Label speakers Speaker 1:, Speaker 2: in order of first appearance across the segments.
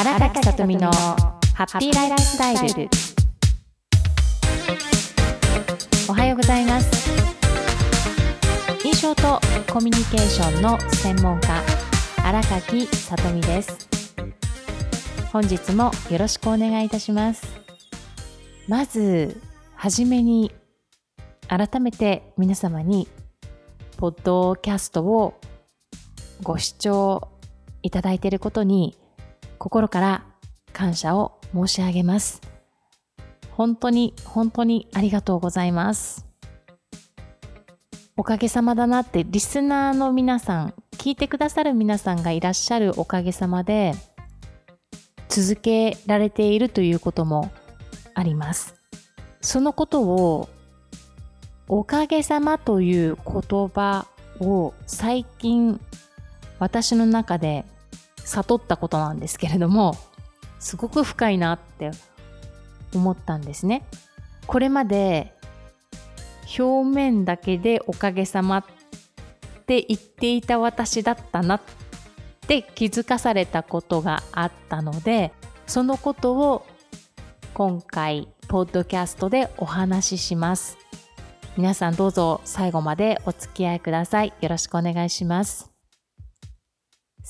Speaker 1: 荒垣さとみのハッピーライフスタイル。おはようございます。印象とコミュニケーションの専門家荒垣さとみです。本日もよろしくお願いいたします。まずはじめに改めて皆様にポッドキャストをご視聴いただいていることに心から感謝を申し上げます。本当に本当にありがとうございます。おかげさまだなってリスナーの皆さん、聞いてくださる皆さんがいらっしゃるおかげさまで続けられているということもあります。そのことをおかげさまという言葉を最近私の中で悟ったことなんですけれどもすごく深いなって思ったんですね。これまで表面だけでおかげさまって言っていた私だったなって気づかされたことがあったのでそのことを今回ポッドキャストでお話しします。皆さんどうぞ最後までお付き合いください。よろしくお願いします。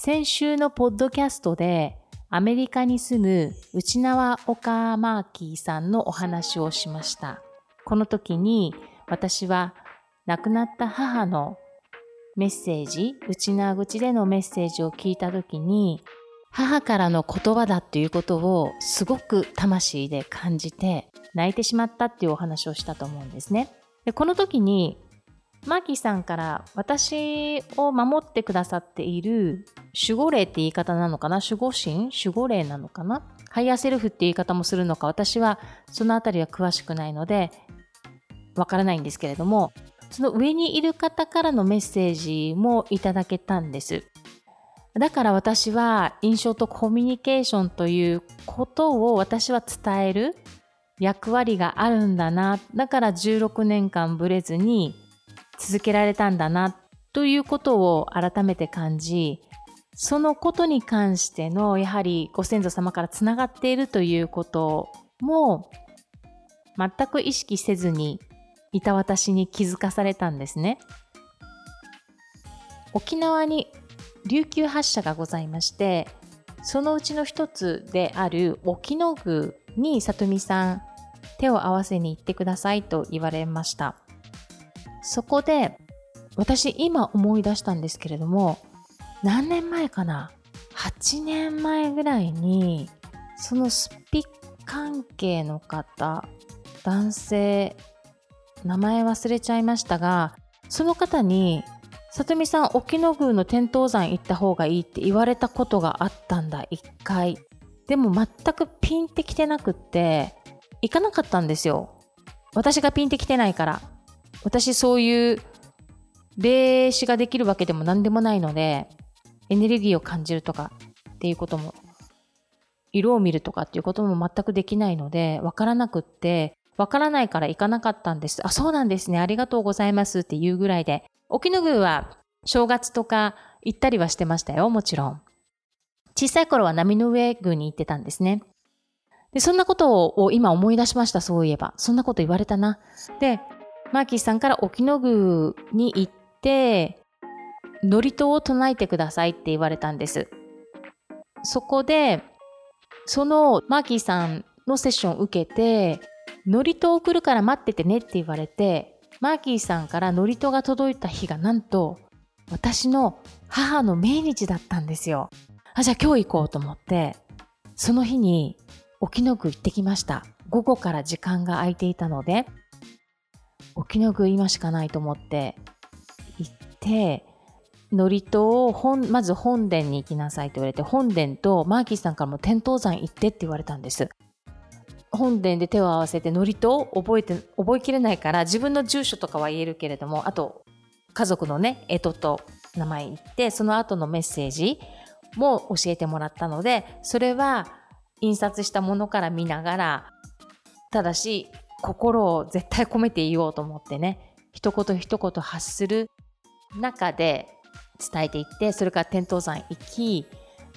Speaker 1: 先週のポッドキャストでアメリカに住む内縄岡マーキーさんのお話をしました。この時に私は亡くなった母のメッセージ、内縄口でのメッセージを聞いた時に母からの言葉だっていうことをすごく魂で感じて泣いてしまったっていうお話をしたと思うんですね。でこの時にマーキーさんから私を守ってくださっている守護霊って言い方なのかな？守護神？守護霊なのかな？ハイヤーセルフって言い方もするのか私はそのあたりは詳しくないのでわからないんですけれどもその上にいる方からのメッセージもいただけたんです。だから私は印象とコミュニケーションということを私は伝える役割があるんだな。だから16年間ブレずに続けられたんだなということを改めて感じそのことに関してのやはりご先祖様からつながっているということも全く意識せずにいた私に気づかされたんですね。沖縄に琉球発射がございましてそのうちの一つである沖野宮に里見さん手を合わせに行ってくださいと言われました。そこで私今思い出したんですけれども何年前かな？8年前ぐらいにそのスピ関係の方男性名前忘れちゃいましたがその方に「里見さん沖野宮の天頭山行った方がいい」って言われたことがあったんだ一回。でも全くピンってきてなくって行かなかったんですよ。私がピンってきてないから。私そういう霊視ができるわけでも何でもないので、エネルギーを感じるとかっていうことも、色を見るとかっていうことも全くできないので、わからなくって、わからないから行かなかったんです。あ、そうなんですね。ありがとうございますっていうぐらいで。沖野宮は正月とか行ったりはしてましたよ、もちろん。小さい頃は波の上宮に行ってたんですね。で、そんなことを今思い出しました、そういえば。そんなこと言われたな。で、マーキーさんから沖野宮に行って、祝詞を唱えてくださいって言われたんです。そこで、そのマーキーさんのセッションを受けて、祝詞を送るから待っててねって言われて、マーキーさんから祝詞が届いた日がなんと、私の母の命日だったんですよ。あ、じゃあ今日行こうと思って、その日に沖野宮行ってきました。午後から時間が空いていたので、沖野宮今しかないと思って行って祝詞を本まず本殿に行きなさいと言われて本殿とマーキーさんからも天頭山行ってって言われたんです。本殿で手を合わせて祝詞を覚えて覚えきれないから自分の住所とかは言えるけれどもあと家族のね干支と名前言ってその後のメッセージも教えてもらったのでそれは印刷したものから見ながらただし心を絶対込めて言おうと思ってね一言一言発する中で伝えていってそれから天頭山行き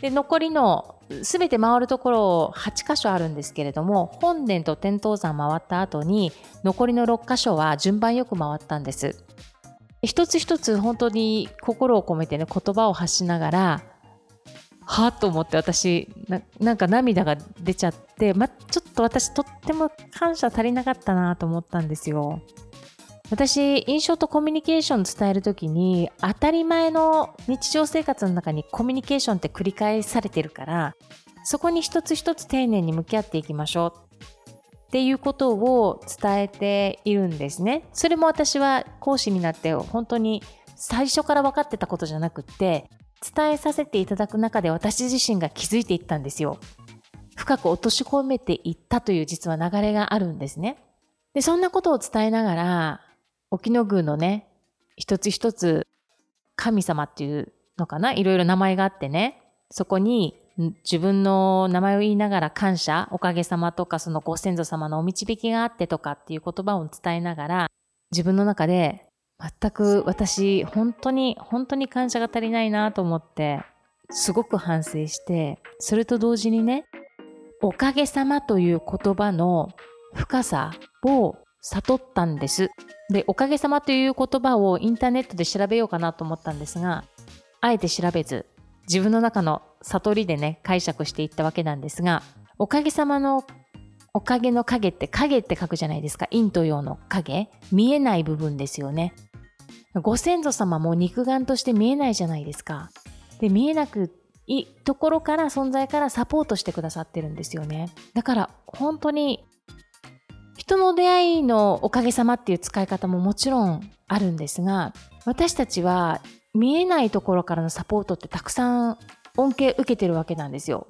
Speaker 1: で残りの全て回るところ8箇所あるんですけれども本殿と天頭山回った後に残りの6箇所は順番よく回ったんです。一つ一つ本当に心を込めてね言葉を発しながらはあと思って私なんか涙が出ちゃって、ま、ちょっと私とっても感謝足りなかったなと思ったんですよ。私、印象とコミュニケーション伝えるときに、当たり前の日常生活の中にコミュニケーションって繰り返されてるから、そこに一つ一つ丁寧に向き合っていきましょうっていうことを伝えているんですね。それも私は講師になって本当に最初から分かってたことじゃなくって、伝えさせていただく中で私自身が気づいていったんですよ。深く落とし込めていったという実は流れがあるんですね。で、そんなことを伝えながら、沖野宮のね、一つ一つ神様っていうのかな？いろいろ名前があってね、そこに自分の名前を言いながら感謝、おかげさまとかそのご先祖様のお導きがあってとかっていう言葉を伝えながら、自分の中で全く私、本当に、本当に感謝が足りないなと思って、すごく反省して、それと同時にね、おかげさまという言葉の深さを悟ったんです。で、おかげさまという言葉をインターネットで調べようかなと思ったんですが、あえて調べず、自分の中の悟りでね、解釈していったわけなんですが、おかげさまのおかげの影って影って書くじゃないですか。陰と陽の影。見えない部分ですよね。ご先祖様も肉眼として見えないじゃないですか。で、見えなくいところから存在からサポートしてくださってるんですよね。だから本当に人の出会いのおかげさまっていう使い方ももちろんあるんですが、私たちは見えないところからのサポートってたくさん恩恵受けてるわけなんですよ。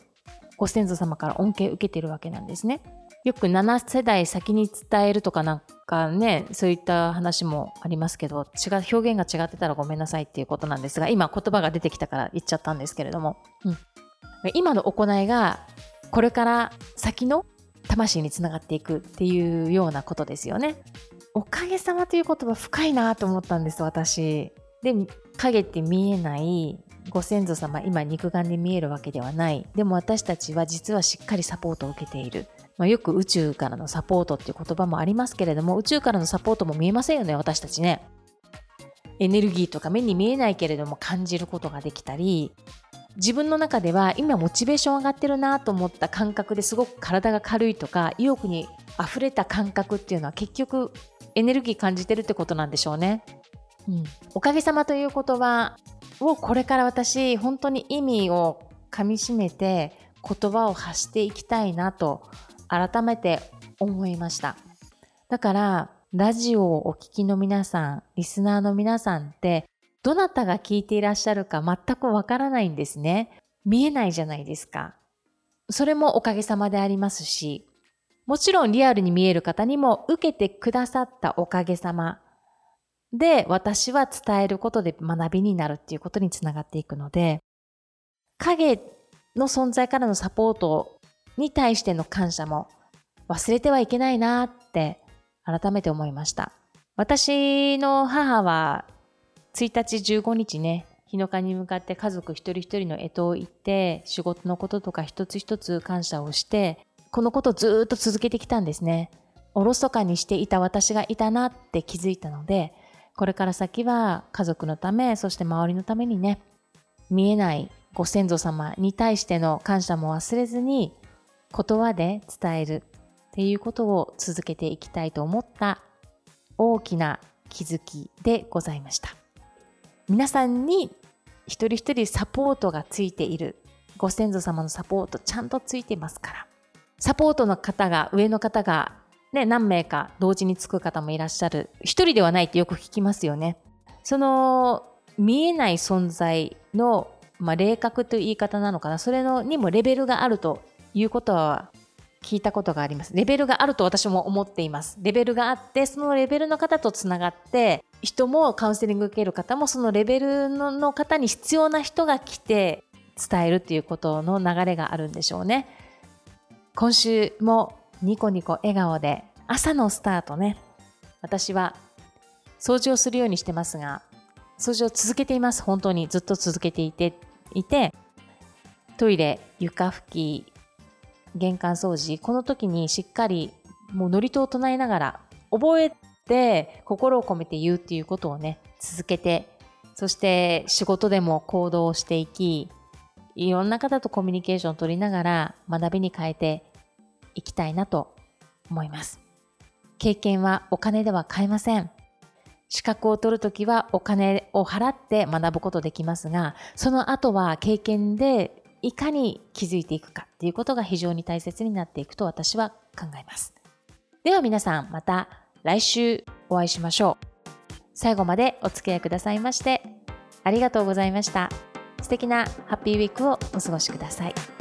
Speaker 1: ご先祖様から恩恵受けてるわけなんですね。よく7世代先に伝えるとかなんかね、そういった話もありますけど、違う、表現が違ってたらごめんなさいっていうことなんですが、今言葉が出てきたから言っちゃったんですけれども、うん、今の行いがこれから先の魂につながっていくっていうようなことですよね。おかげさまという言葉深いなと思ったんです、私。で、影って見えないご先祖様、今肉眼で見えるわけではない。でも私たちは実はしっかりサポートを受けている。まあ、よく宇宙からのサポートっていう言葉もありますけれども、宇宙からのサポートも見えませんよね、私たちね。エネルギーとか目に見えないけれども感じることができたり、自分の中では今モチベーション上がってるなと思った感覚ですごく体が軽いとか意欲に溢れた感覚っていうのは結局エネルギー感じてるってことなんでしょうね。うん、おかげさまという言葉をこれから私本当に意味をかみしめて言葉を発していきたいなと改めて思いました。だから、ラジオをお聞きの皆さん、リスナーの皆さんって、どなたが聞いていらっしゃるか全くわからないんですね。見えないじゃないですか。それもおかげさまでありますし、もちろんリアルに見える方にも受けてくださったおかげさまで私は伝えることで学びになるっていうことにつながっていくので、影の存在からのサポートに対しての感謝も忘れてはいけないなって改めて思いました。私の母は1日15日ね、日の日に向かって家族一人一人の干支を言って仕事のこととか一つ一つ感謝をしてこのことをずっと続けてきたんですね。おろそかにしていた私がいたなって気づいたのでこれから先は家族のためそして周りのためにね見えないご先祖様に対しての感謝も忘れずに言葉で伝えるっていうことを続けていきたいと思った大きな気づきでございました。皆さんに一人一人サポートがついている。ご先祖様のサポートちゃんとついてますから。サポートの方が上の方がね何名か同時につく方もいらっしゃる。一人ではないってよく聞きますよね。その見えない存在の、まあ、霊覚という言い方なのかな。それのにもレベルがあるということは聞いたことがあります。レベルがあると私も思っています。レベルがあって、そのレベルの方とつながって、人もカウンセリング受ける方もそのレベルの方に必要な人が来て伝えるっていうことの流れがあるんでしょうね。今週もニコニコ笑顔で朝のスタートね。私は掃除をするようにしてますが、掃除を続けています。本当にずっと続けていて、いてトイレ、床拭き、玄関掃除、この時にしっかりもう祝詞を唱えながら覚えて心を込めて言うっていうことをね、続けて、そして仕事でも行動していき、いろんな方とコミュニケーションを取りながら学びに変えていきたいなと思います。経験はお金では買えません。資格を取るときはお金を払って学ぶことできますが、その後は経験でいかに気づいていくかっていうことが非常に大切になっていくと私は考えます。では皆さんまた来週お会いしましょう。最後までお付き合いくださいましてありがとうございました。素敵なハッピーウィークをお過ごしください。